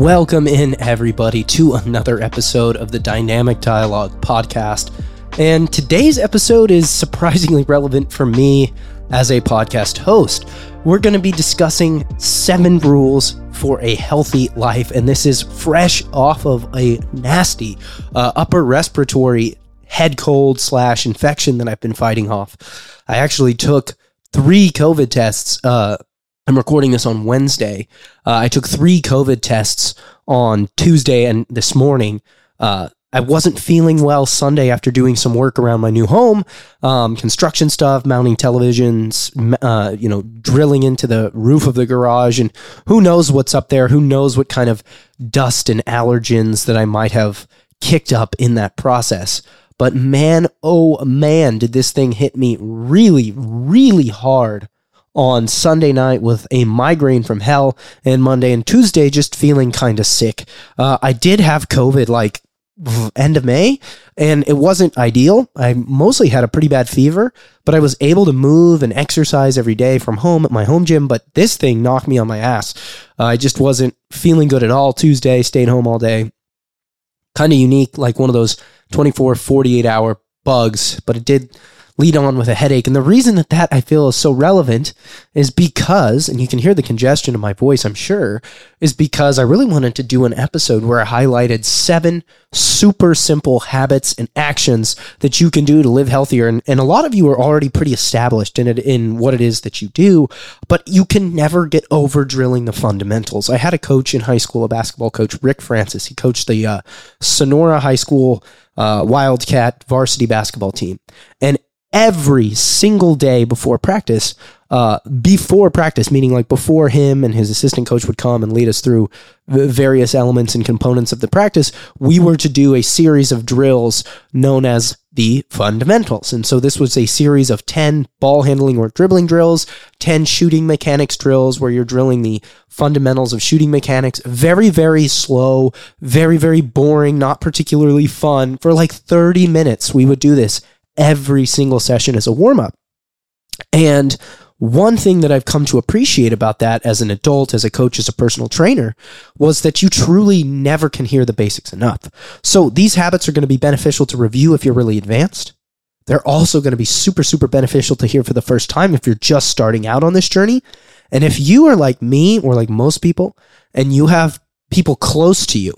Welcome in, everybody, to another episode of the Dynamic Dialogue podcast. And today's episode is surprisingly relevant for me as a podcast host. We're going to be discussing seven rules for a healthy life. And this is fresh off of a nasty uh, upper respiratory head cold slash infection that I've been fighting off. I actually took three COVID tests. Uh, I'm recording this on Wednesday. Uh, I took three COVID tests on Tuesday and this morning. Uh, I wasn't feeling well Sunday after doing some work around my new home, um, construction stuff, mounting televisions, uh, you know, drilling into the roof of the garage, and who knows what's up there? Who knows what kind of dust and allergens that I might have kicked up in that process? But man, oh man, did this thing hit me really, really hard on Sunday night with a migraine from hell, and Monday and Tuesday just feeling kind of sick. Uh, I did have COVID like end of May, and it wasn't ideal. I mostly had a pretty bad fever, but I was able to move and exercise every day from home at my home gym. But this thing knocked me on my ass. Uh, I just wasn't feeling good at all Tuesday, stayed home all day. Kind of unique, like one of those 24, 48 hour bugs, but it did lead on with a headache. And the reason that that I feel is so relevant is because, and you can hear the congestion in my voice, I'm sure, is because I really wanted to do an episode where I highlighted seven super simple habits and actions that you can do to live healthier. And, and a lot of you are already pretty established in it, in what it is that you do, but you can never get over drilling the fundamentals. I had a coach in high school, a basketball coach, Rick Francis. He coached the uh, Sonora High School uh, Wildcat varsity basketball team. And every single day before practice, uh, before practice, meaning like before him and his assistant coach would come and lead us through various elements and components of the practice, we were to do a series of drills known as the fundamentals. And so this was a series of 10 ball handling or dribbling drills, 10 shooting mechanics drills where you're drilling the fundamentals of shooting mechanics. Very, very slow, very, very boring, not particularly fun. For like 30 minutes, we would do this every single session as a warm up. And one thing that I've come to appreciate about that as an adult, as a coach, as a personal trainer, was that you truly never can hear the basics enough. So these habits are going to be beneficial to review if you're really advanced. They're also going to be super, super beneficial to hear for the first time if you're just starting out on this journey. And if you are like me or like most people, and you have people close to you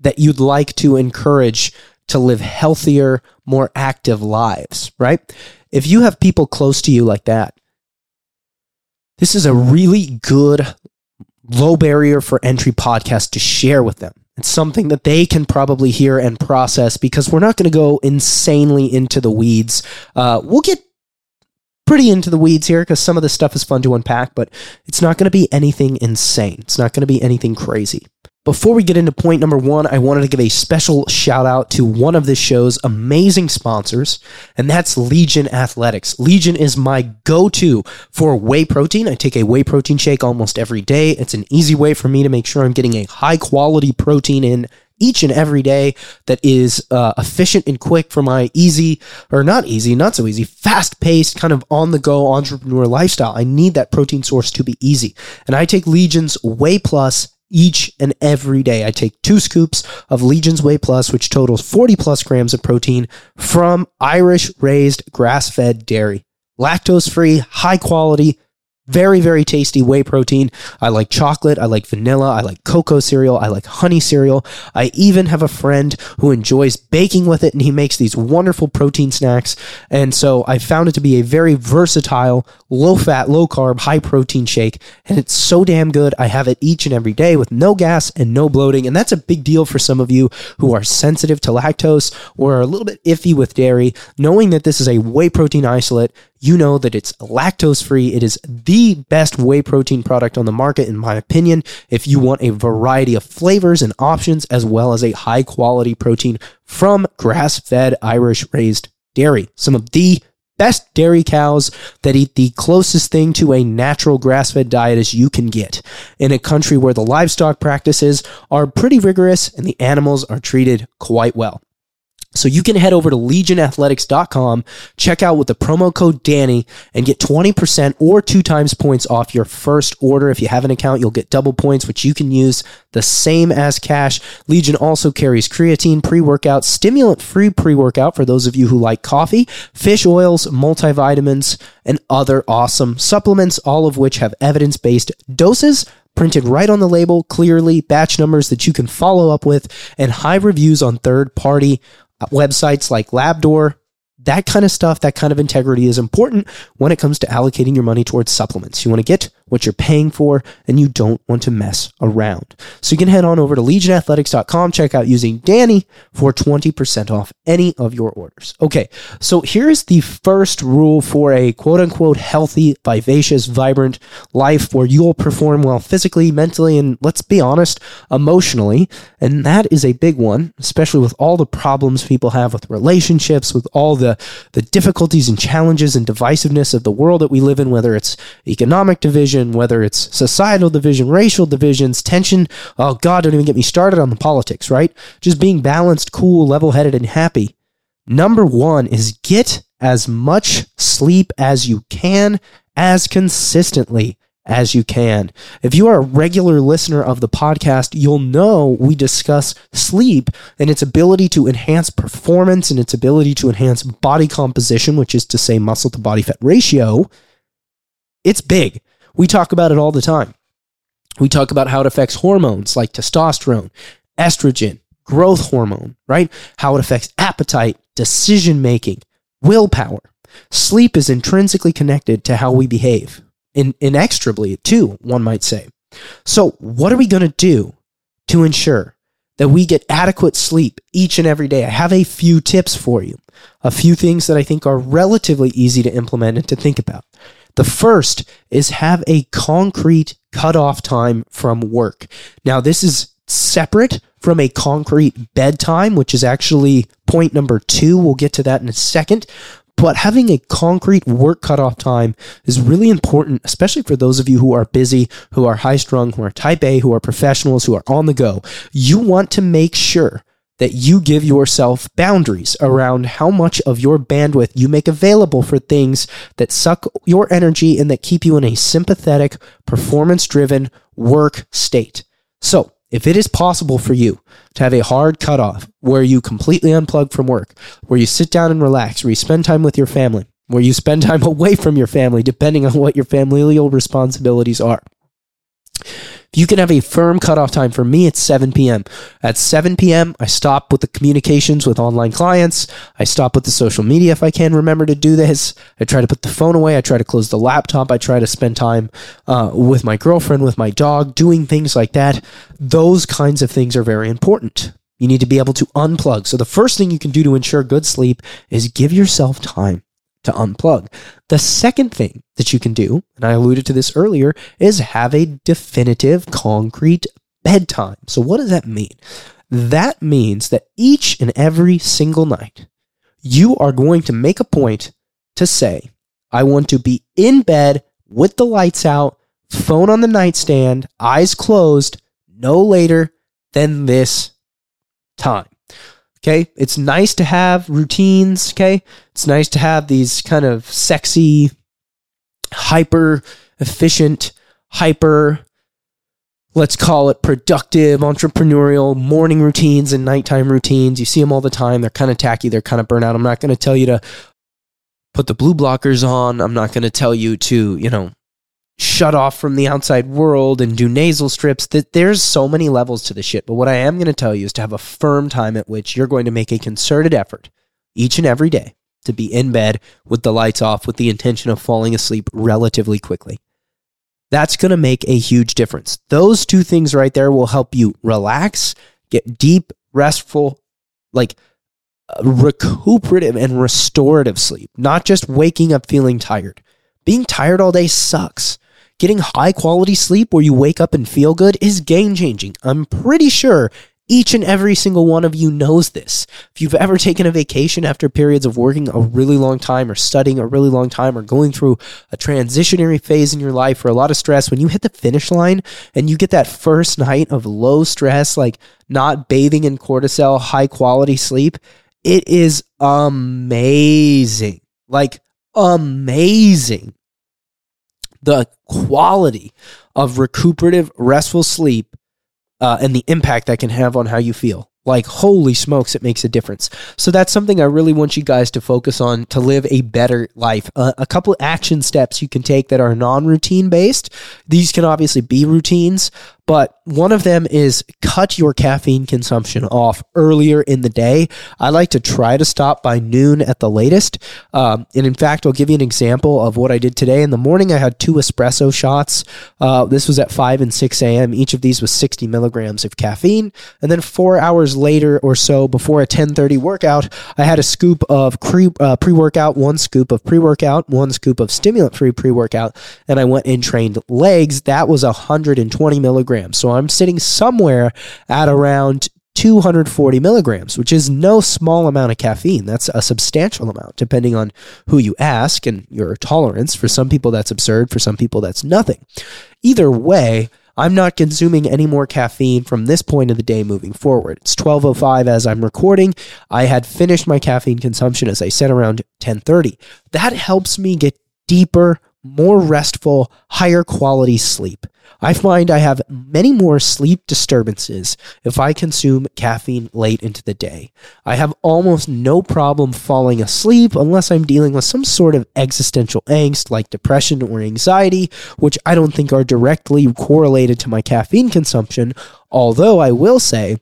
that you'd like to encourage to live healthier, more active lives, right? If you have people close to you like that, this is a really good low barrier for entry podcast to share with them. It's something that they can probably hear and process because we're not going to go insanely into the weeds. Uh, we'll get pretty into the weeds here because some of this stuff is fun to unpack, but it's not going to be anything insane. It's not going to be anything crazy. Before we get into point number one, I wanted to give a special shout out to one of this show's amazing sponsors, and that's Legion Athletics. Legion is my go to for whey protein. I take a whey protein shake almost every day. It's an easy way for me to make sure I'm getting a high quality protein in each and every day that is uh, efficient and quick for my easy, or not easy, not so easy, fast paced, kind of on the go entrepreneur lifestyle. I need that protein source to be easy. And I take Legion's Whey Plus each and every day. I take two scoops of Legion's Whey Plus, which totals 40 plus grams of protein from Irish raised grass fed dairy. Lactose free, high quality, very, very tasty whey protein. I like chocolate. I like vanilla. I like cocoa cereal. I like honey cereal. I even have a friend who enjoys baking with it and he makes these wonderful protein snacks. And so I found it to be a very versatile, low fat, low carb, high protein shake. And it's so damn good. I have it each and every day with no gas and no bloating. And that's a big deal for some of you who are sensitive to lactose or are a little bit iffy with dairy. Knowing that this is a whey protein isolate you know that it's lactose free. It is the best whey protein product on the market, in my opinion, if you want a variety of flavors and options, as well as a high quality protein from grass fed Irish raised dairy. Some of the best dairy cows that eat the closest thing to a natural grass fed diet as you can get in a country where the livestock practices are pretty rigorous and the animals are treated quite well. So you can head over to legionathletics.com, check out with the promo code Danny and get 20% or two times points off your first order. If you have an account, you'll get double points, which you can use the same as cash. Legion also carries creatine, pre-workout, stimulant-free pre-workout for those of you who like coffee, fish oils, multivitamins, and other awesome supplements, all of which have evidence-based doses printed right on the label clearly, batch numbers that you can follow up with, and high reviews on third party websites like Labdoor, that kind of stuff, that kind of integrity is important when it comes to allocating your money towards supplements. You want to get what you're paying for and you don't want to mess around. So you can head on over to legionathletics.com, check out using Danny for 20% off any of your orders. Okay, so here's the first rule for a quote unquote healthy, vivacious, vibrant life where you'll perform well physically, mentally, and let's be honest, emotionally. And that is a big one, especially with all the problems people have with relationships, with all the the, difficulties and challenges and divisiveness of the world that we live in, whether it's economic division, whether it's societal division, racial divisions, tension. Oh God, don't even get me started on the politics, right? Just being balanced, cool, level headed, and happy. Number one is get as much sleep as you can, as consistently as you can. If you are a regular listener of the podcast, you'll know we discuss sleep and its ability to enhance performance and its ability to enhance body composition, which is to say muscle to body fat ratio. It's big. We talk about it all the time. We talk about how it affects hormones like testosterone, estrogen, growth hormone, right? How it affects appetite, decision making, willpower. Sleep is intrinsically connected to how we behave in, inextricably too, one might say. So, what are we going to do to ensure that we get adequate sleep each and every day? I have a few tips for you, a few things that I think are relatively easy to implement and to think about. The first is have a concrete cutoff time from work. Now, this is separate from a concrete bedtime, which is actually point number two. We'll get to that in a second. But having a concrete work cutoff time is really important, especially for those of you who are busy, who are high strung, who are type A, who are professionals, who are on the go. You want to make sure that you give yourself boundaries around how much of your bandwidth you make available for things that suck your energy and that keep you in a sympathetic, performance driven work state. So, if it is possible for you to have a hard cutoff where you completely unplug from work, where you sit down and relax, where you spend time with your family, where you spend time away from your family, depending on what your familial responsibilities are, you can have a firm cutoff time. For me, it's 7 p.m. At 7 p.m., I stop with the communications with online clients. I stop with the social media if I can remember to do this. I try to put the phone away. I try to close the laptop. I try to spend time uh, with my girlfriend, with my dog, doing things like that. Those kinds of things are very important. You need to be able to unplug. So, the first thing you can do to ensure good sleep is give yourself time to unplug. The second thing that you can do, and I alluded to this earlier, is have a definitive concrete bedtime. So, what does that mean? That means that each and every single night, you are going to make a point to say, I want to be in bed with the lights out, phone on the nightstand, eyes closed, no later than this time. Okay. It's nice to have routines. Okay. It's nice to have these kind of sexy, hyper efficient, hyper, let's call it productive, entrepreneurial morning routines and nighttime routines. You see them all the time. They're kind of tacky. They're kind of burnout. I'm not going to tell you to put the blue blockers on. I'm not going to tell you to, you know, shut off from the outside world and do nasal strips that there's so many levels to the shit. But what i am going to tell you is to have a firm time at which you're going to make a concerted effort each and every day to be in bed with the lights off with the intention of falling asleep relatively quickly. That's going to make a huge difference. Those two things right there will help you relax get deep restful like uh, recuperative and restorative sleep. Not just waking up feeling tired. Being tired all day sucks Getting high quality sleep where you wake up and feel good is game changing. I'm pretty sure each and every single one of you knows this. If you've ever taken a vacation after periods of working a really long time or studying a really long time or going through a transitionary phase in your life or a lot of stress, when you hit the finish line and you get that first night of low stress, like not bathing in cortisol, high quality sleep, it is amazing. Like amazing. The quality of recuperative, restful sleep uh, and the impact that can have on how you feel. Like, holy smokes, it makes a difference. So, that's something I really want you guys to focus on to live a better life. Uh, a couple action steps you can take that are non routine based. These can obviously be routines, but one of them is cut your caffeine consumption off earlier in the day. I like to try to stop by noon at the latest. Um, and in fact, I'll give you an example of what I did today. In the morning, I had two espresso shots. Uh, this was at 5 and 6 a.m. Each of these was 60 milligrams of caffeine. And then four hours later or so, before a 1030 workout, I had a scoop of pre, uh, pre-workout, one scoop of pre-workout, one scoop of stimulant-free pre-workout, and I went and trained legs. That was 120 milligrams milligrams. So I'm sitting somewhere at around 240 milligrams, which is no small amount of caffeine. That's a substantial amount, depending on who you ask and your tolerance. For some people, that's absurd. For some people, that's nothing. Either way, I'm not consuming any more caffeine from this point of the day moving forward. It's 12:05 as I'm recording. I had finished my caffeine consumption as I said around 10:30. That helps me get deeper, more restful, higher quality sleep. I find I have many more sleep disturbances if I consume caffeine late into the day. I have almost no problem falling asleep unless I'm dealing with some sort of existential angst like depression or anxiety, which I don't think are directly correlated to my caffeine consumption. Although I will say,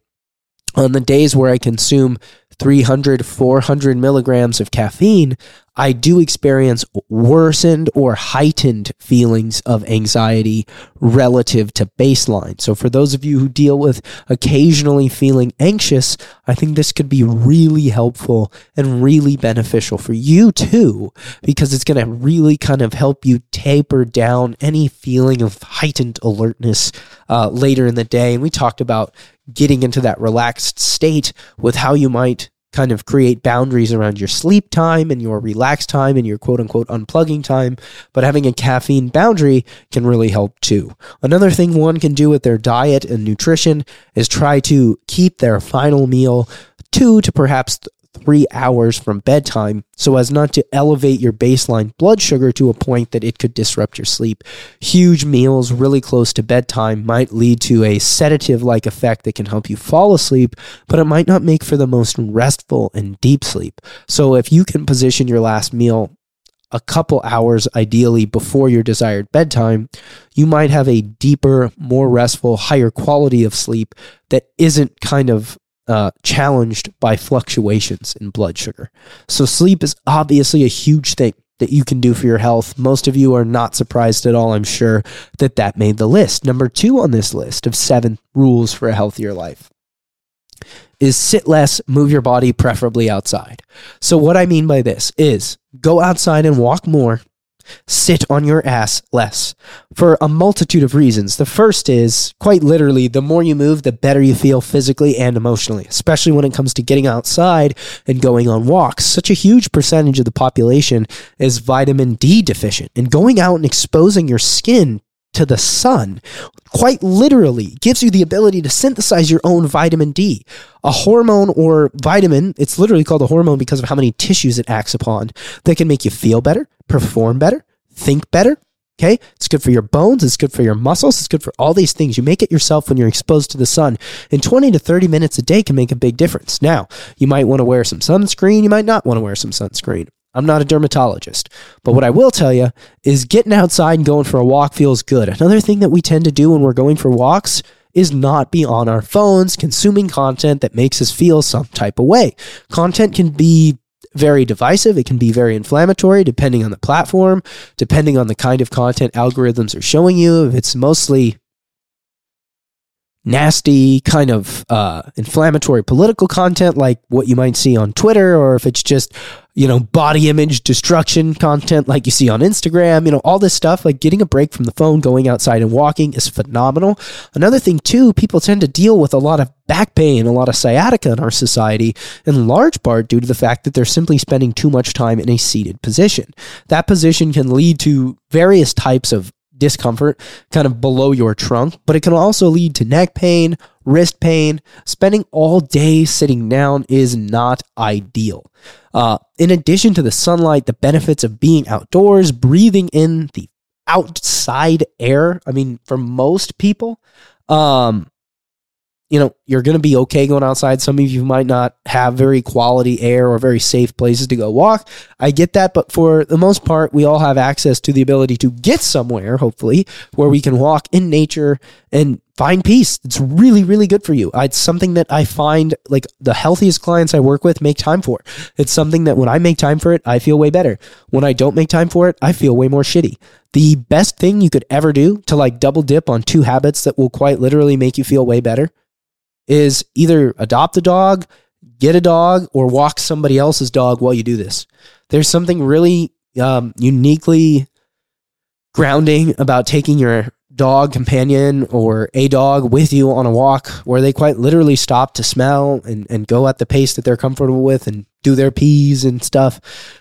on the days where I consume 300, 400 milligrams of caffeine, I do experience worsened or heightened feelings of anxiety relative to baseline. So, for those of you who deal with occasionally feeling anxious, I think this could be really helpful and really beneficial for you too, because it's going to really kind of help you taper down any feeling of heightened alertness uh, later in the day. And we talked about getting into that relaxed state with how you might kind of create boundaries around your sleep time and your relaxed time and your quote unquote unplugging time. But having a caffeine boundary can really help too. Another thing one can do with their diet and nutrition is try to keep their final meal two to perhaps three hours from bedtime so as not to elevate your baseline blood sugar to a point that it could disrupt your sleep. Huge meals really close to bedtime might lead to a sedative like effect that can help you fall asleep, but it might not make for the most restful and deep sleep. So if you can position your last meal a couple hours ideally before your desired bedtime, you might have a deeper, more restful, higher quality of sleep that isn't kind of uh, challenged by fluctuations in blood sugar. So, sleep is obviously a huge thing that you can do for your health. Most of you are not surprised at all, I'm sure, that that made the list. Number two on this list of seven rules for a healthier life is sit less, move your body, preferably outside. So, what I mean by this is go outside and walk more sit on your ass less for a multitude of reasons. The first is quite literally the more you move, the better you feel physically and emotionally, especially when it comes to getting outside and going on walks. Such a huge percentage of the population is vitamin D deficient, and going out and exposing your skin to the sun quite literally gives you the ability to synthesize your own vitamin D. A hormone or vitamin, it's literally called a hormone because of how many tissues it acts upon that can make you feel better, perform better, think better. Okay. It's good for your bones. It's good for your muscles. It's good for all these things. You make it yourself when you're exposed to the sun. And 20 to 30 minutes a day can make a big difference. Now, you might want to wear some sunscreen. You might not want to wear some sunscreen. I'm not a dermatologist. But what I will tell you is getting outside and going for a walk feels good. Another thing that we tend to do when we're going for walks is not be on our phones consuming content that makes us feel some type of way. Content can be very divisive. It can be very inflammatory depending on the platform, depending on the kind of content algorithms are showing you. If it's mostly nasty, kind of uh, inflammatory political content like what you might see on Twitter, or if it's just, you know, body image destruction content like you see on Instagram, you know, all this stuff, like getting a break from the phone, going outside and walking is phenomenal. Another thing, too, people tend to deal with a lot of back pain, a lot of sciatica in our society, in large part due to the fact that they're simply spending too much time in a seated position. That position can lead to various types of discomfort kind of below your trunk, but it can also lead to neck pain, wrist pain. Spending all day sitting down is not ideal. Uh, in addition to the sunlight, the benefits of being outdoors, breathing in the outside air. I mean, for most people, um, you know, you're going to be okay going outside. Some of you might not have very quality air or very safe places to go walk. I get that, but for the most part, we all have access to the ability to get somewhere, hopefully, where we can walk in nature and find peace. It's really, really good for you. It's something that I find like the healthiest clients I work with make time for. It's something that when I make time for it, I feel way better. When I don't make time for it, I feel way more shitty. The best thing you could ever do to like double dip on two habits that will quite literally make you feel way better is either adopt a dog, get a dog, or walk somebody else's dog while you do this. There's something really um, uniquely grounding about taking your dog companion or a dog with you on a walk where they quite literally stop to smell and, and go at the pace that they're comfortable with and do their peas and stuff.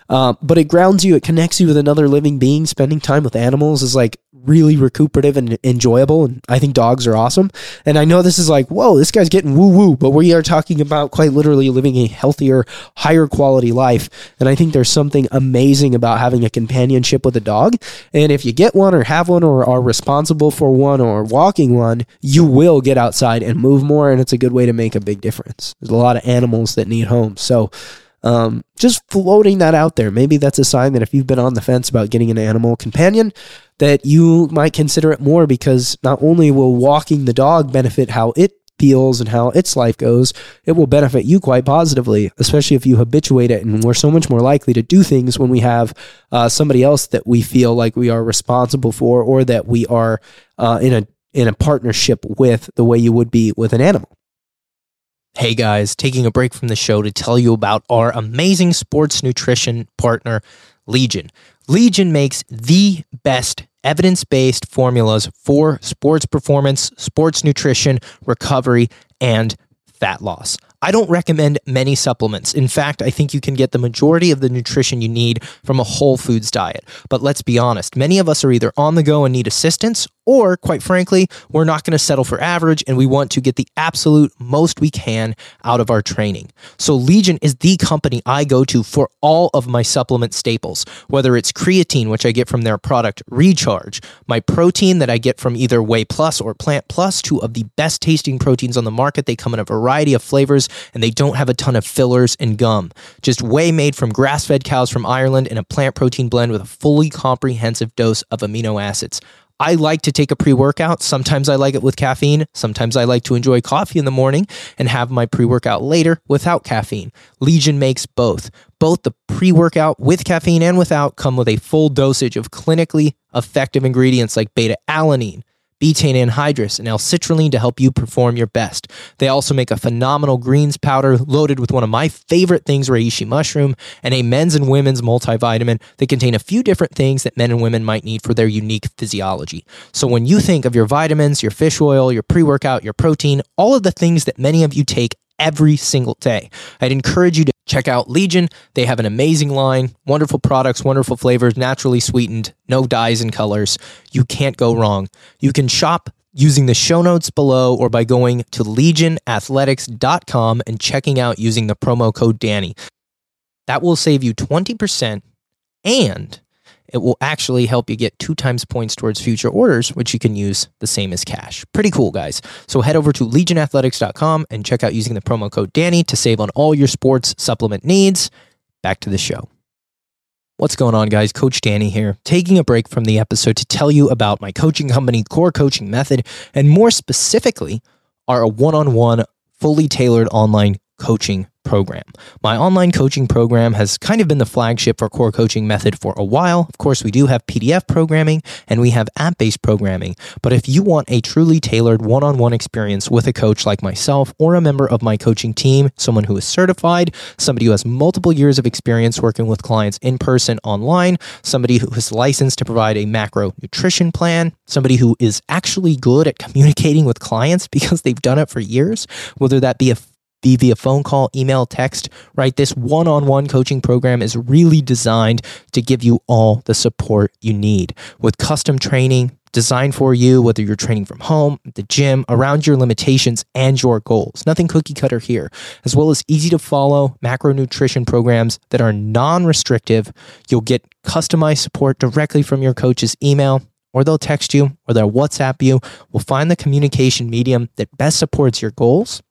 Uh, but it grounds you, it connects you with another living being. Spending time with animals is like really recuperative and enjoyable. And I think dogs are awesome. And I know this is like, whoa, this guy's getting woo woo, but we are talking about quite literally living a healthier, higher quality life. And I think there's something amazing about having a companionship with a dog. And if you get one or have one or are responsible for one or walking one, you will get outside and move more. And it's a good way to make a big difference. There's a lot of animals that need homes. So, um, just floating that out there. Maybe that's a sign that if you've been on the fence about getting an animal companion, that you might consider it more because not only will walking the dog benefit how it feels and how its life goes, it will benefit you quite positively, especially if you habituate it. And we're so much more likely to do things when we have uh, somebody else that we feel like we are responsible for or that we are uh, in a in a partnership with the way you would be with an animal. Hey guys, taking a break from the show to tell you about our amazing sports nutrition partner, Legion. Legion makes the best evidence based formulas for sports performance, sports nutrition, recovery, and fat loss. I don't recommend many supplements. In fact, I think you can get the majority of the nutrition you need from a whole foods diet. But let's be honest, many of us are either on the go and need assistance, or quite frankly, we're not going to settle for average and we want to get the absolute most we can out of our training. So, Legion is the company I go to for all of my supplement staples, whether it's creatine, which I get from their product Recharge, my protein that I get from either Whey Plus or Plant Plus, two of the best tasting proteins on the market. They come in a variety of flavors and they don't have a ton of fillers and gum. Just whey made from grass fed cows from Ireland and a plant protein blend with a fully comprehensive dose of amino acids. I like to take a pre workout. Sometimes I like it with caffeine. Sometimes I like to enjoy coffee in the morning and have my pre workout later without caffeine. Legion makes both. Both the pre workout with caffeine and without come with a full dosage of clinically effective ingredients like beta alanine, betaine anhydrous, and L-citrulline to help you perform your best. They also make a phenomenal greens powder loaded with one of my favorite things, reishi mushroom, and a men's and women's multivitamin that contain a few different things that men and women might need for their unique physiology. So when you think of your vitamins, your fish oil, your pre-workout, your protein, all of the things that many of you take every single day. I'd encourage you to check out Legion. They have an amazing line, wonderful products, wonderful flavors, naturally sweetened, no dyes and colors. You can't go wrong. You can shop using the show notes below or by going to legionathletics.com and checking out using the promo code Danny. That will save you 20% and it will actually help you get two times points towards future orders, which you can use the same as cash. Pretty cool, guys. So head over to legionathletics.com and check out using the promo code Danny to save on all your sports supplement needs. Back to the show. What's going on, guys? Coach Danny here, taking a break from the episode to tell you about my coaching company, Core Coaching Method, and more specifically, our one on one, fully tailored online coaching program. My online coaching program has kind of been the flagship for core coaching method for a while. Of course, we do have PDF programming and we have app based programming. But if you want a truly tailored one on one experience with a coach like myself or a member of my coaching team, someone who is certified, somebody who has multiple years of experience working with clients in person, online, somebody who is licensed to provide a macro nutrition plan, somebody who is actually good at communicating with clients because they've done it for years, whether that be a be via phone call, email, text, right? This one on one coaching program is really designed to give you all the support you need with custom training, designed for you, whether you're training from home, the gym, around your limitations and your goals. Nothing cookie cutter here, as well as easy to follow macronutrition programs that are non restrictive. You'll get customized support directly from your coach's email, or they'll text you, or they'll WhatsApp you. We'll find the communication medium that best supports your goals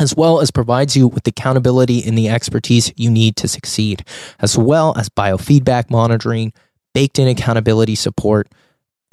as well as provides you with the accountability and the expertise you need to succeed, as well as biofeedback monitoring, baked in accountability support,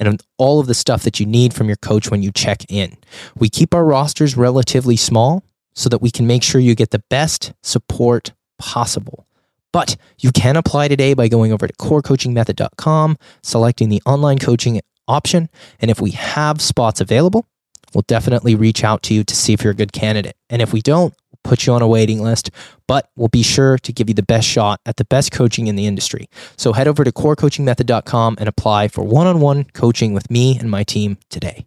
and all of the stuff that you need from your coach when you check in. We keep our rosters relatively small so that we can make sure you get the best support possible. But you can apply today by going over to corecoachingmethod.com, selecting the online coaching option, and if we have spots available, we'll definitely reach out to you to see if you're a good candidate. And if we don't, we'll put you on a waiting list, but we'll be sure to give you the best shot at the best coaching in the industry. So head over to corecoachingmethod.com and apply for one on one coaching with me and my team today.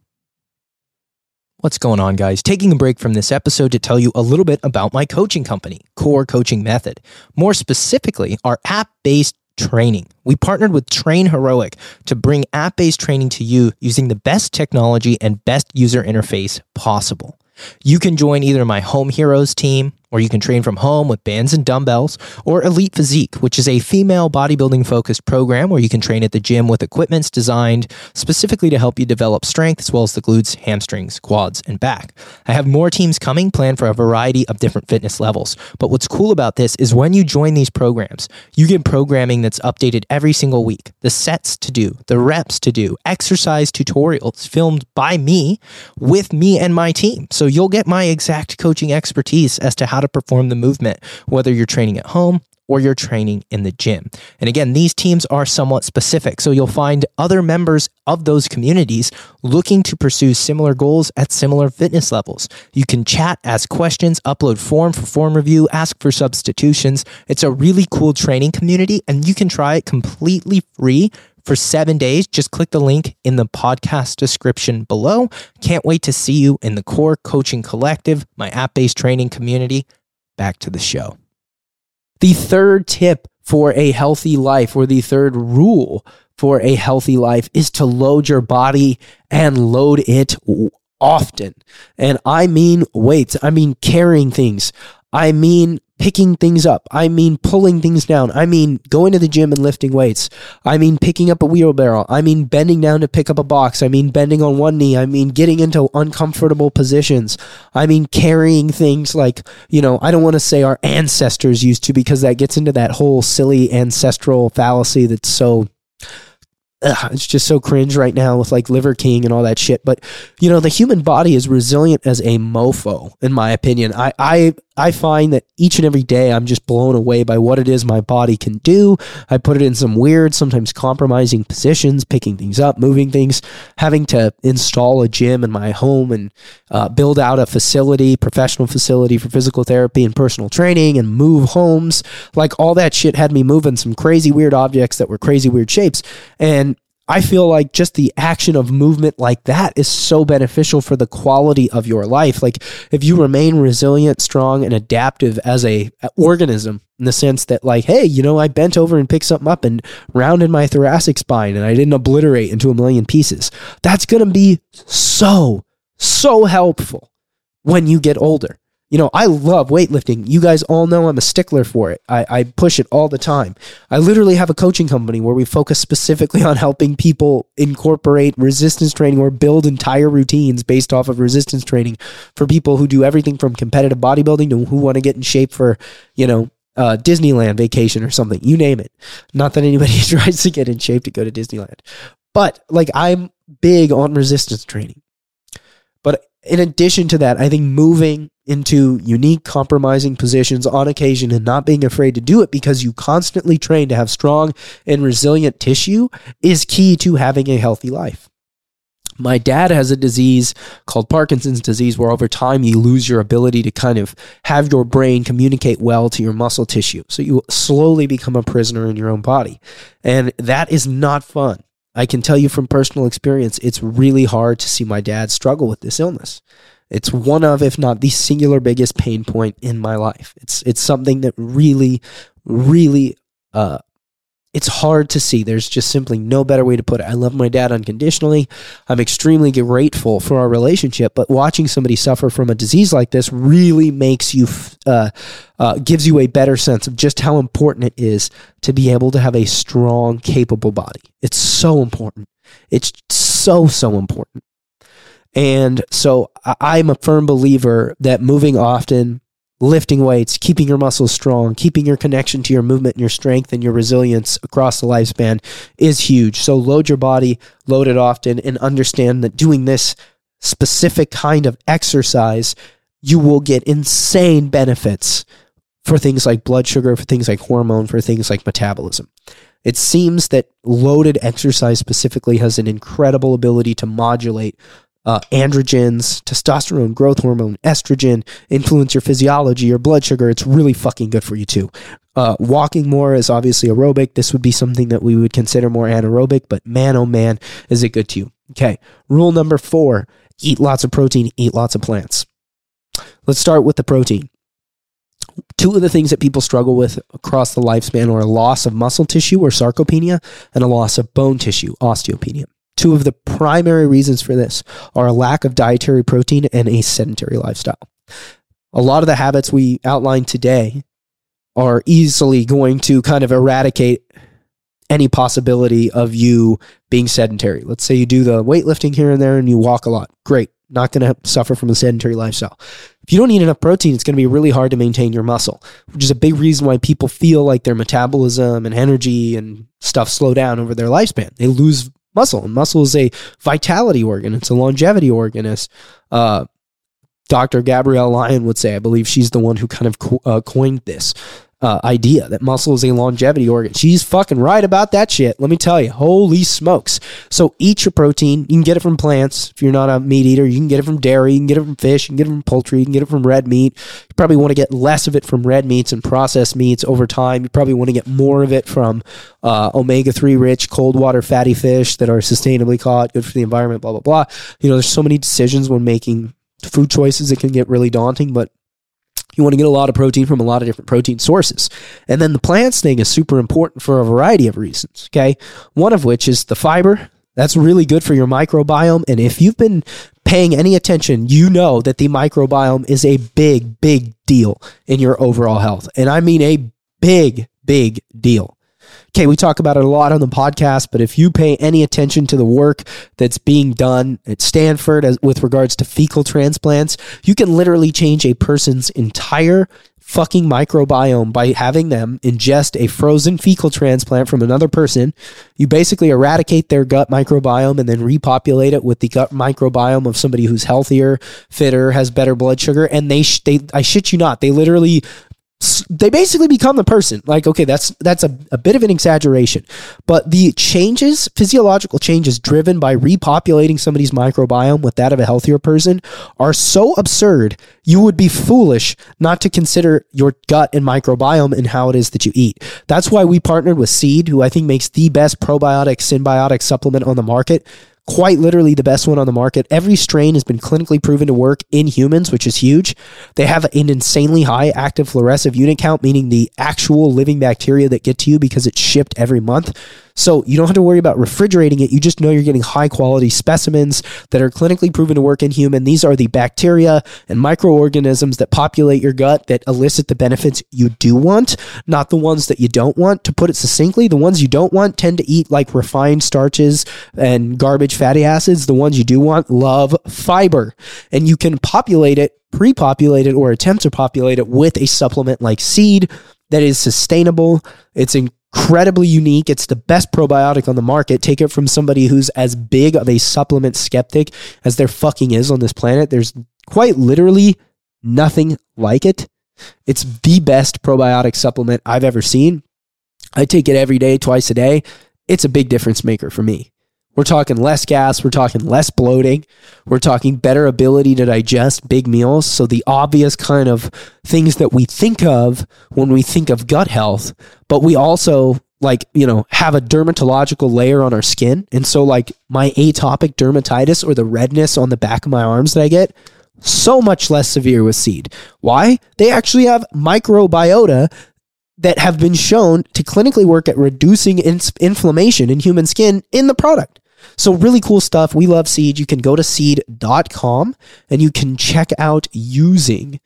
What's going on, guys? Taking a break from this episode to tell you a little bit about my coaching company, Core Coaching Method. More specifically, our app based training. We partnered with Train Heroic to bring app based training to you using the best technology and best user interface possible. You can join either my Home Heroes team, or you can train from home with bands and dumbbells, or Elite Physique, which is a female bodybuilding focused program where you can train at the gym with equipments designed specifically to help you develop strength as well as the glutes, hamstrings, quads, and back. I have more teams coming planned for a variety of different fitness levels. But what's cool about this is when you join these programs, you get programming that's updated every single week, the sets to do, the reps to do, exercise tutorials filmed by me with me and my team. So you'll get my exact coaching expertise as to how to perform the movement, whether you're training at home or you're training in the gym. And again, these teams are somewhat specific. So you'll find other members of those communities looking to pursue similar goals at similar fitness levels. You can chat, ask questions, upload form for form review, ask for substitutions. It's a really cool training community and you can try it completely free for seven days. Just click the link in the podcast description below. Can't wait to see you in the Core Coaching Collective, my app based training community. Back to the show. The third tip for a healthy life, or the third rule for a healthy life, is to load your body and load it often. And I mean weights, I mean carrying things, I mean picking things up. I mean pulling things down. I mean going to the gym and lifting weights. I mean picking up a wheelbarrow. I mean bending down to pick up a box. I mean bending on one knee. I mean getting into uncomfortable positions. I mean carrying things like, you know, I don't want to say our ancestors used to because that gets into that whole silly ancestral fallacy that's so ugh, it's just so cringe right now with like Liver King and all that shit. But you know, the human body is resilient as a mofo, in my opinion. I I I find that each and every day I'm just blown away by what it is my body can do. I put it in some weird, sometimes compromising positions, picking things up, moving things, having to install a gym in my home and uh, build out a facility, professional facility for physical therapy and personal training, and move homes. Like all that shit had me moving some crazy weird objects that were crazy weird shapes. And I feel like just the action of movement like that is so beneficial for the quality of your life. Like if you remain resilient, strong, and adaptive as a organism, in the sense that like, hey, you know, I bent over and picked something up and rounded my thoracic spine, and I didn't obliterate into a million pieces. That's gonna be so so helpful when you get older. You know, I love weightlifting. You guys all know I'm a stickler for it. I, I push it all the time. I literally have a coaching company where we focus specifically on helping people incorporate resistance training or build entire routines based off of resistance training for people who do everything from competitive bodybuilding to who want to get in shape for, you know, uh, Disneyland vacation or something. You name it. Not that anybody tries to get in shape to go to Disneyland, but like I'm big on resistance training. But in addition to that, I think moving into unique compromising positions on occasion and not being afraid to do it because you constantly train to have strong and resilient tissue is key to having a healthy life. My dad has a disease called Parkinson's disease where over time you lose your ability to kind of have your brain communicate well to your muscle tissue. So you slowly become a prisoner in your own body. And that is not fun. I can tell you from personal experience, it's really hard to see my dad struggle with this illness. It's one of, if not the singular biggest pain point in my life. It's it's something that really, really uh, it's hard to see. There's just simply no better way to put it. I love my dad unconditionally. I'm extremely grateful for our relationship, but watching somebody suffer from a disease like this really makes you, uh, uh, gives you a better sense of just how important it is to be able to have a strong, capable body. It's so important. It's so, so important. And so I'm a firm believer that moving often, lifting weights, keeping your muscles strong, keeping your connection to your movement and your strength and your resilience across the lifespan is huge. So load your body, load it often, and understand that doing this specific kind of exercise, you will get insane benefits for things like blood sugar, for things like hormone, for things like metabolism. It seems that loaded exercise specifically has an incredible ability to modulate uh, androgens, testosterone, growth hormone, estrogen, influence your physiology, your blood sugar. It's really fucking good for you too. Uh, walking more is obviously aerobic. This would be something that we would consider more anaerobic, but man, oh man, is it good to you. Okay. Rule number four eat lots of protein, eat lots of plants. Let's start with the protein. Two of the things that people struggle with across the lifespan are a loss of muscle tissue or sarcopenia and a loss of bone tissue, osteopenia. Two of the primary reasons for this are a lack of dietary protein and a sedentary lifestyle. A lot of the habits we outlined today are easily going to kind of eradicate any possibility of you being sedentary. Let's say you do the weightlifting here and there and you walk a lot. Great. Not going to suffer from a sedentary lifestyle. If you don't eat enough protein, it's going to be really hard to maintain your muscle, which is a big reason why people feel like their metabolism and energy and stuff slow down over their lifespan. They lose muscle. And muscle is a vitality organ. It's a longevity organ, as uh, Dr. Gabrielle Lyon would say. I believe she's the one who kind of co- uh, coined this uh, idea that muscle is a longevity organ. She's fucking right about that shit. Let me tell you. Holy smokes. So eat your protein. You can get it from plants. If you're not a meat eater, you can get it from dairy. You can get it from fish. You can get it from poultry. You can get it from red meat. You probably want to get less of it from red meats and processed meats over time. You probably want to get more of it from uh, omega 3 rich cold water fatty fish that are sustainably caught, good for the environment, blah, blah, blah. You know, there's so many decisions when making food choices that can get really daunting, but you want to get a lot of protein from a lot of different protein sources. And then the plants thing is super important for a variety of reasons. Okay. One of which is the fiber. That's really good for your microbiome. And if you've been paying any attention, you know that the microbiome is a big, big deal in your overall health. And I mean a big, big deal. Okay, we talk about it a lot on the podcast, but if you pay any attention to the work that's being done at Stanford as, with regards to fecal transplants, you can literally change a person's entire fucking microbiome by having them ingest a frozen fecal transplant from another person. You basically eradicate their gut microbiome and then repopulate it with the gut microbiome of somebody who's healthier, fitter, has better blood sugar. And they, sh- they I shit you not, they literally they basically become the person. Like okay that's that's a, a bit of an exaggeration but the changes physiological changes driven by repopulating somebody's microbiome with that of a healthier person are so absurd you would be foolish not to consider your gut and microbiome and how it is that you eat. That's why we partnered with seed who i think makes the best probiotic synbiotic supplement on the market quite literally the best one on the market. Every strain has been clinically proven to work in humans, which is huge. They have an insanely high active fluorescent unit count, meaning the actual living bacteria that get to you because it's shipped every month. So you don't have to worry about refrigerating it. You just know you're getting high quality specimens that are clinically proven to work in human. These are the bacteria and microorganisms that populate your gut that elicit the benefits you do want, not the ones that you don't want. To put it succinctly, the ones you don't want tend to eat like refined starches and garbage fatty acids. The ones you do want love fiber. And you can populate it, pre populate it, or attempt to populate it with a supplement like seed that is sustainable. It's in incredibly unique. It's the best probiotic on the market. Take it from somebody who's as big of a supplement skeptic as there fucking is on this planet. There's quite literally nothing like it. It's the best probiotic supplement I've ever seen. I take it every day, twice a day. It's a big difference maker for me. We're talking less gas, we're talking less bloating, we're talking better ability to digest big meals. So, the obvious kind of things that we think of when we think of gut health, but we also like, you know, have a dermatological layer on our skin. And so, like, my atopic dermatitis or the redness on the back of my arms that I get, so much less severe with seed. Why? They actually have microbiota that have been shown to clinically work at reducing inflammation in human skin in the product. So, really cool stuff. We love Seed. You can go to seed.com and you can check out using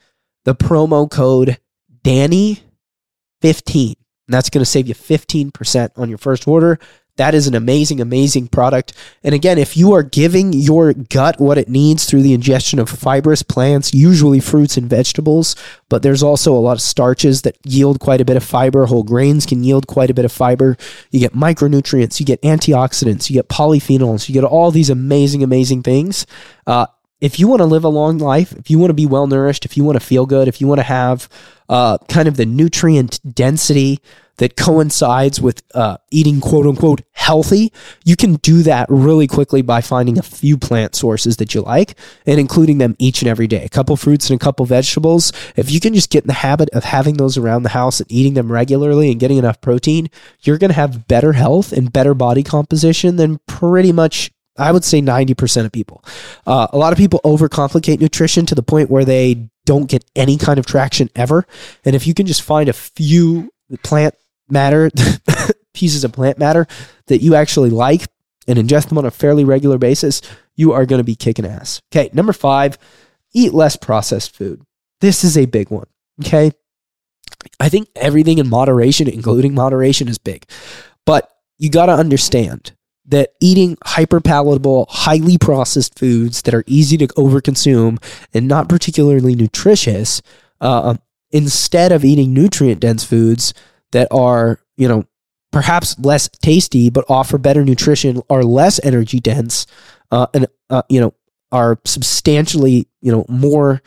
the promo code Danny15. And that's going to save you 15% on your first order. That is an amazing, amazing product. And again, if you are giving your gut what it needs through the ingestion of fibrous plants, usually fruits and vegetables, but there's also a lot of starches that yield quite a bit of fiber. Whole grains can yield quite a bit of fiber. You get micronutrients, you get antioxidants, you get polyphenols, you get all these amazing, amazing things. Uh, if you want to live a long life, if you want to be well nourished, if you want to feel good, if you want to have uh, kind of the nutrient density that coincides with uh, eating quote unquote healthy, you can do that really quickly by finding a few plant sources that you like and including them each and every day. A couple fruits and a couple vegetables. If you can just get in the habit of having those around the house and eating them regularly and getting enough protein, you're going to have better health and better body composition than pretty much I would say 90% of people. Uh, a lot of people overcomplicate nutrition to the point where they don't get any kind of traction ever. And if you can just find a few plant matter, pieces of plant matter that you actually like and ingest them on a fairly regular basis, you are going to be kicking ass. Okay, number five, eat less processed food. This is a big one. Okay. I think everything in moderation, including moderation, is big. But you got to understand that eating hyper palatable, highly processed foods that are easy to overconsume and not particularly nutritious, uh, instead of eating nutrient dense foods that are, you know, perhaps less tasty but offer better nutrition, are less energy dense, uh, and uh, you know, are substantially, you know, more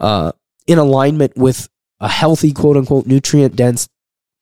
uh, in alignment with a healthy, quote unquote, nutrient dense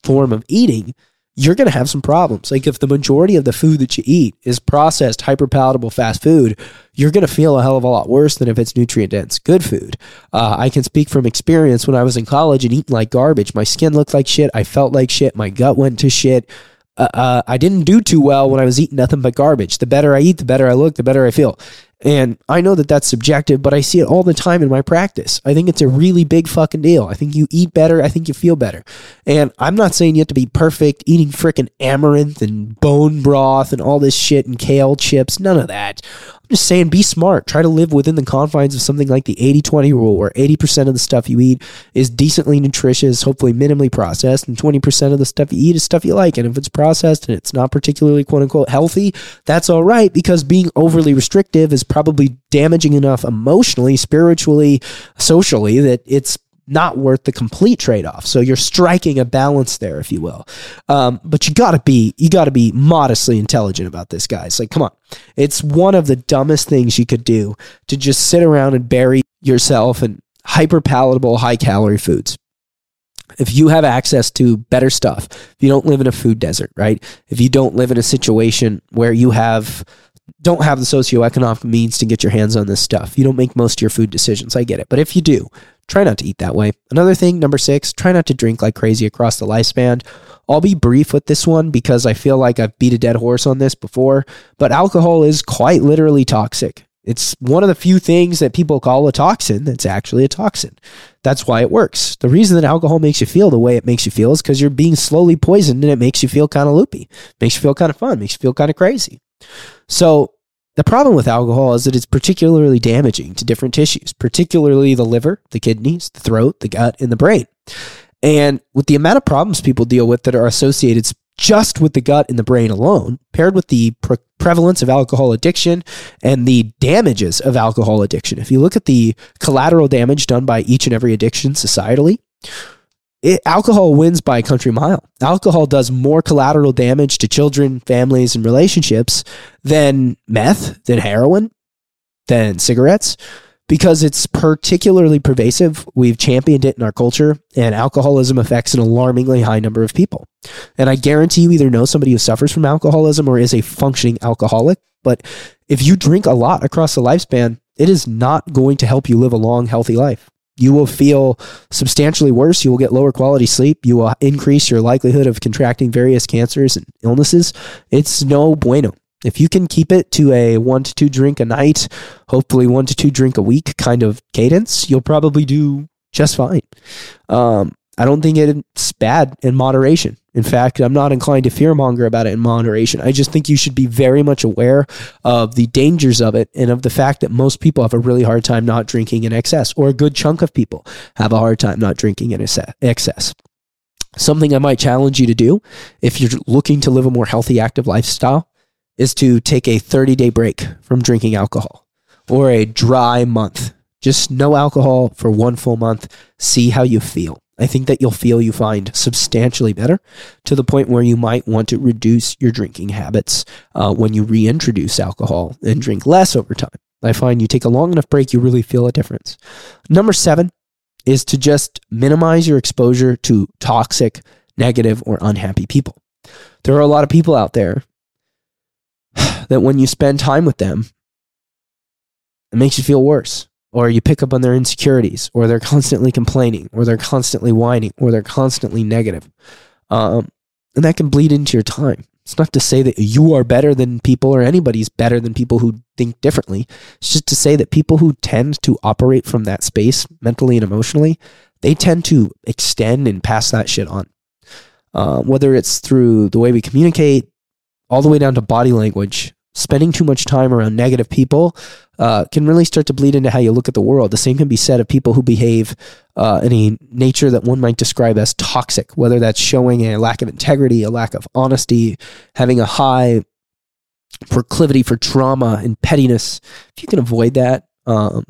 form of eating you're going to have some problems. Like if the majority of the food that you eat is processed, hyper palatable fast food, you're going to feel a hell of a lot worse than if it's nutrient dense, good food. Uh, I can speak from experience when I was in college and eating like garbage. My skin looked like shit. I felt like shit. My gut went to shit. Uh, uh, I didn't do too well when I was eating nothing but garbage. The better I eat, the better I look, the better I feel. And I know that that's subjective, but I see it all the time in my practice. I think it's a really big fucking deal. I think you eat better. I think you feel better. And I'm not saying you have to be perfect eating freaking amaranth and bone broth and all this shit and kale chips. None of that. I'm just saying be smart. Try to live within the confines of something like the 80 20 rule, where 80% of the stuff you eat is decently nutritious, hopefully minimally processed, and 20% of the stuff you eat is stuff you like. And if it's processed and it's not particularly quote unquote healthy, that's all right because being overly restrictive is probably damaging enough emotionally, spiritually, socially that it's not worth the complete trade off. So you're striking a balance there, if you will. Um, but you gotta be you gotta be modestly intelligent about this, guys. Like, come on, it's one of the dumbest things you could do to just sit around and bury yourself in hyper palatable, high calorie foods. If you have access to better stuff, if you don't live in a food desert, right? If you don't live in a situation where you have don't have the socioeconomic means to get your hands on this stuff. You don't make most of your food decisions. I get it. But if you do, try not to eat that way. Another thing, number six, try not to drink like crazy across the lifespan. I'll be brief with this one because I feel like I've beat a dead horse on this before, but alcohol is quite literally toxic. It's one of the few things that people call a toxin that's actually a toxin. That's why it works. The reason that alcohol makes you feel the way it makes you feel is because you're being slowly poisoned and it makes you feel kind of loopy, makes you feel kind of fun, makes you feel kind of crazy. So the problem with alcohol is that it's particularly damaging to different tissues, particularly the liver, the kidneys, the throat, the gut, and the brain. And with the amount of problems people deal with that are associated just with the gut and the brain alone, paired with the pre- prevalence of alcohol addiction and the damages of alcohol addiction, if you look at the collateral damage done by each and every addiction societally, it, alcohol wins by a country mile. Alcohol does more collateral damage to children, families, and relationships than meth, than heroin, than cigarettes, because it's particularly pervasive. We've championed it in our culture, and alcoholism affects an alarmingly high number of people. And I guarantee you either know somebody who suffers from alcoholism or is a functioning alcoholic. But if you drink a lot across the lifespan, it is not going to help you live a long, healthy life you will feel substantially worse. You will get lower quality sleep. You will increase your likelihood of contracting various cancers and illnesses. It's no bueno. If you can keep it to a one to two drink a night, hopefully one to two drink a week kind of cadence, you'll probably do just fine. Um, I don't think it's bad in moderation. In fact, I'm not inclined to fearmonger about it in moderation. I just think you should be very much aware of the dangers of it and of the fact that most people have a really hard time not drinking in excess, or a good chunk of people have a hard time not drinking in excess. Something I might challenge you to do if you're looking to live a more healthy, active lifestyle is to take a 30 day break from drinking alcohol or a dry month. Just no alcohol for one full month. See how you feel. I think that you'll feel you find substantially better to the point where you might want to reduce your drinking habits uh, when you reintroduce alcohol and drink less over time. I find you take a long enough break, you really feel a difference. Number seven is to just minimize your exposure to toxic, negative, or unhappy people. There are a lot of people out there that when you spend time with them, it makes you feel worse or you pick up on their insecurities, or they're constantly complaining, or they're constantly whining, or they're constantly negative. Um, and that can bleed into your time. It's not to say that you are better than people or anybody's better than people who think differently. It's just to say that people who tend to operate from that space mentally and emotionally, they tend to extend and pass that shit on. Uh, whether it's through the way we communicate, all the way down to body language, spending too much time around negative people uh, can really start to bleed into how you look at the world. The same can be said of people who behave uh, in a nature that one might describe as toxic, whether that's showing a lack of integrity, a lack of honesty, having a high proclivity for trauma and pettiness. If you can avoid that, um,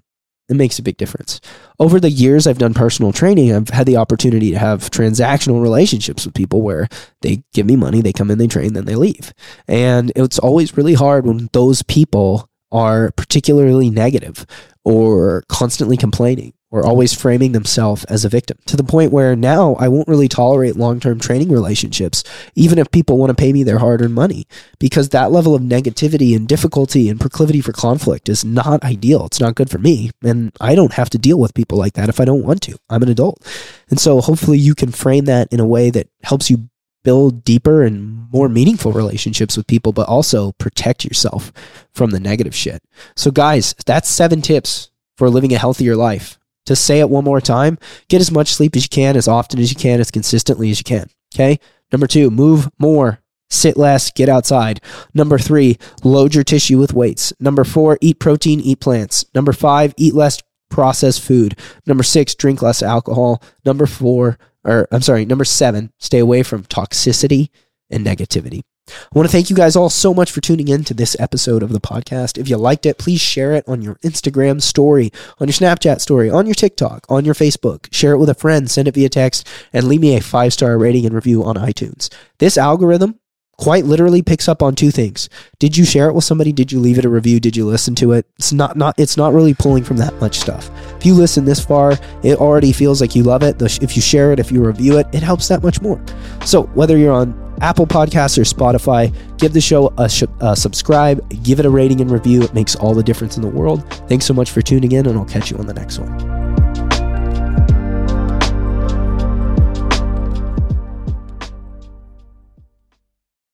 it makes a big difference. Over the years I've done personal training, I've had the opportunity to have transactional relationships with people where they give me money, they come in, they train, then they leave. And it's always really hard when those people are particularly negative or constantly complaining or always framing themselves as a victim to the point where now I won't really tolerate long term training relationships, even if people want to pay me their hard earned money, because that level of negativity and difficulty and proclivity for conflict is not ideal. It's not good for me. And I don't have to deal with people like that if I don't want to. I'm an adult. And so hopefully you can frame that in a way that helps you build deeper and more meaningful relationships with people, but also protect yourself from the negative shit. So, guys, that's seven tips for living a healthier life. To say it one more time, get as much sleep as you can, as often as you can, as consistently as you can. Okay. Number two, move more, sit less, get outside. Number three, load your tissue with weights. Number four, eat protein, eat plants. Number five, eat less processed food. Number six, drink less alcohol. Number four, or I'm sorry, number seven, stay away from toxicity and negativity. I want to thank you guys all so much for tuning in to this episode of the podcast. If you liked it, please share it on your Instagram story, on your Snapchat story, on your TikTok, on your Facebook. Share it with a friend, send it via text, and leave me a five star rating and review on iTunes. This algorithm quite literally picks up on two things. Did you share it with somebody? Did you leave it a review? Did you listen to it? It's not not it's not really pulling from that much stuff. If you listen this far, it already feels like you love it. If you share it, if you review it, it helps that much more. So, whether you're on Apple Podcasts or Spotify, give the show a, sh- a subscribe, give it a rating and review. It makes all the difference in the world. Thanks so much for tuning in, and I'll catch you on the next one.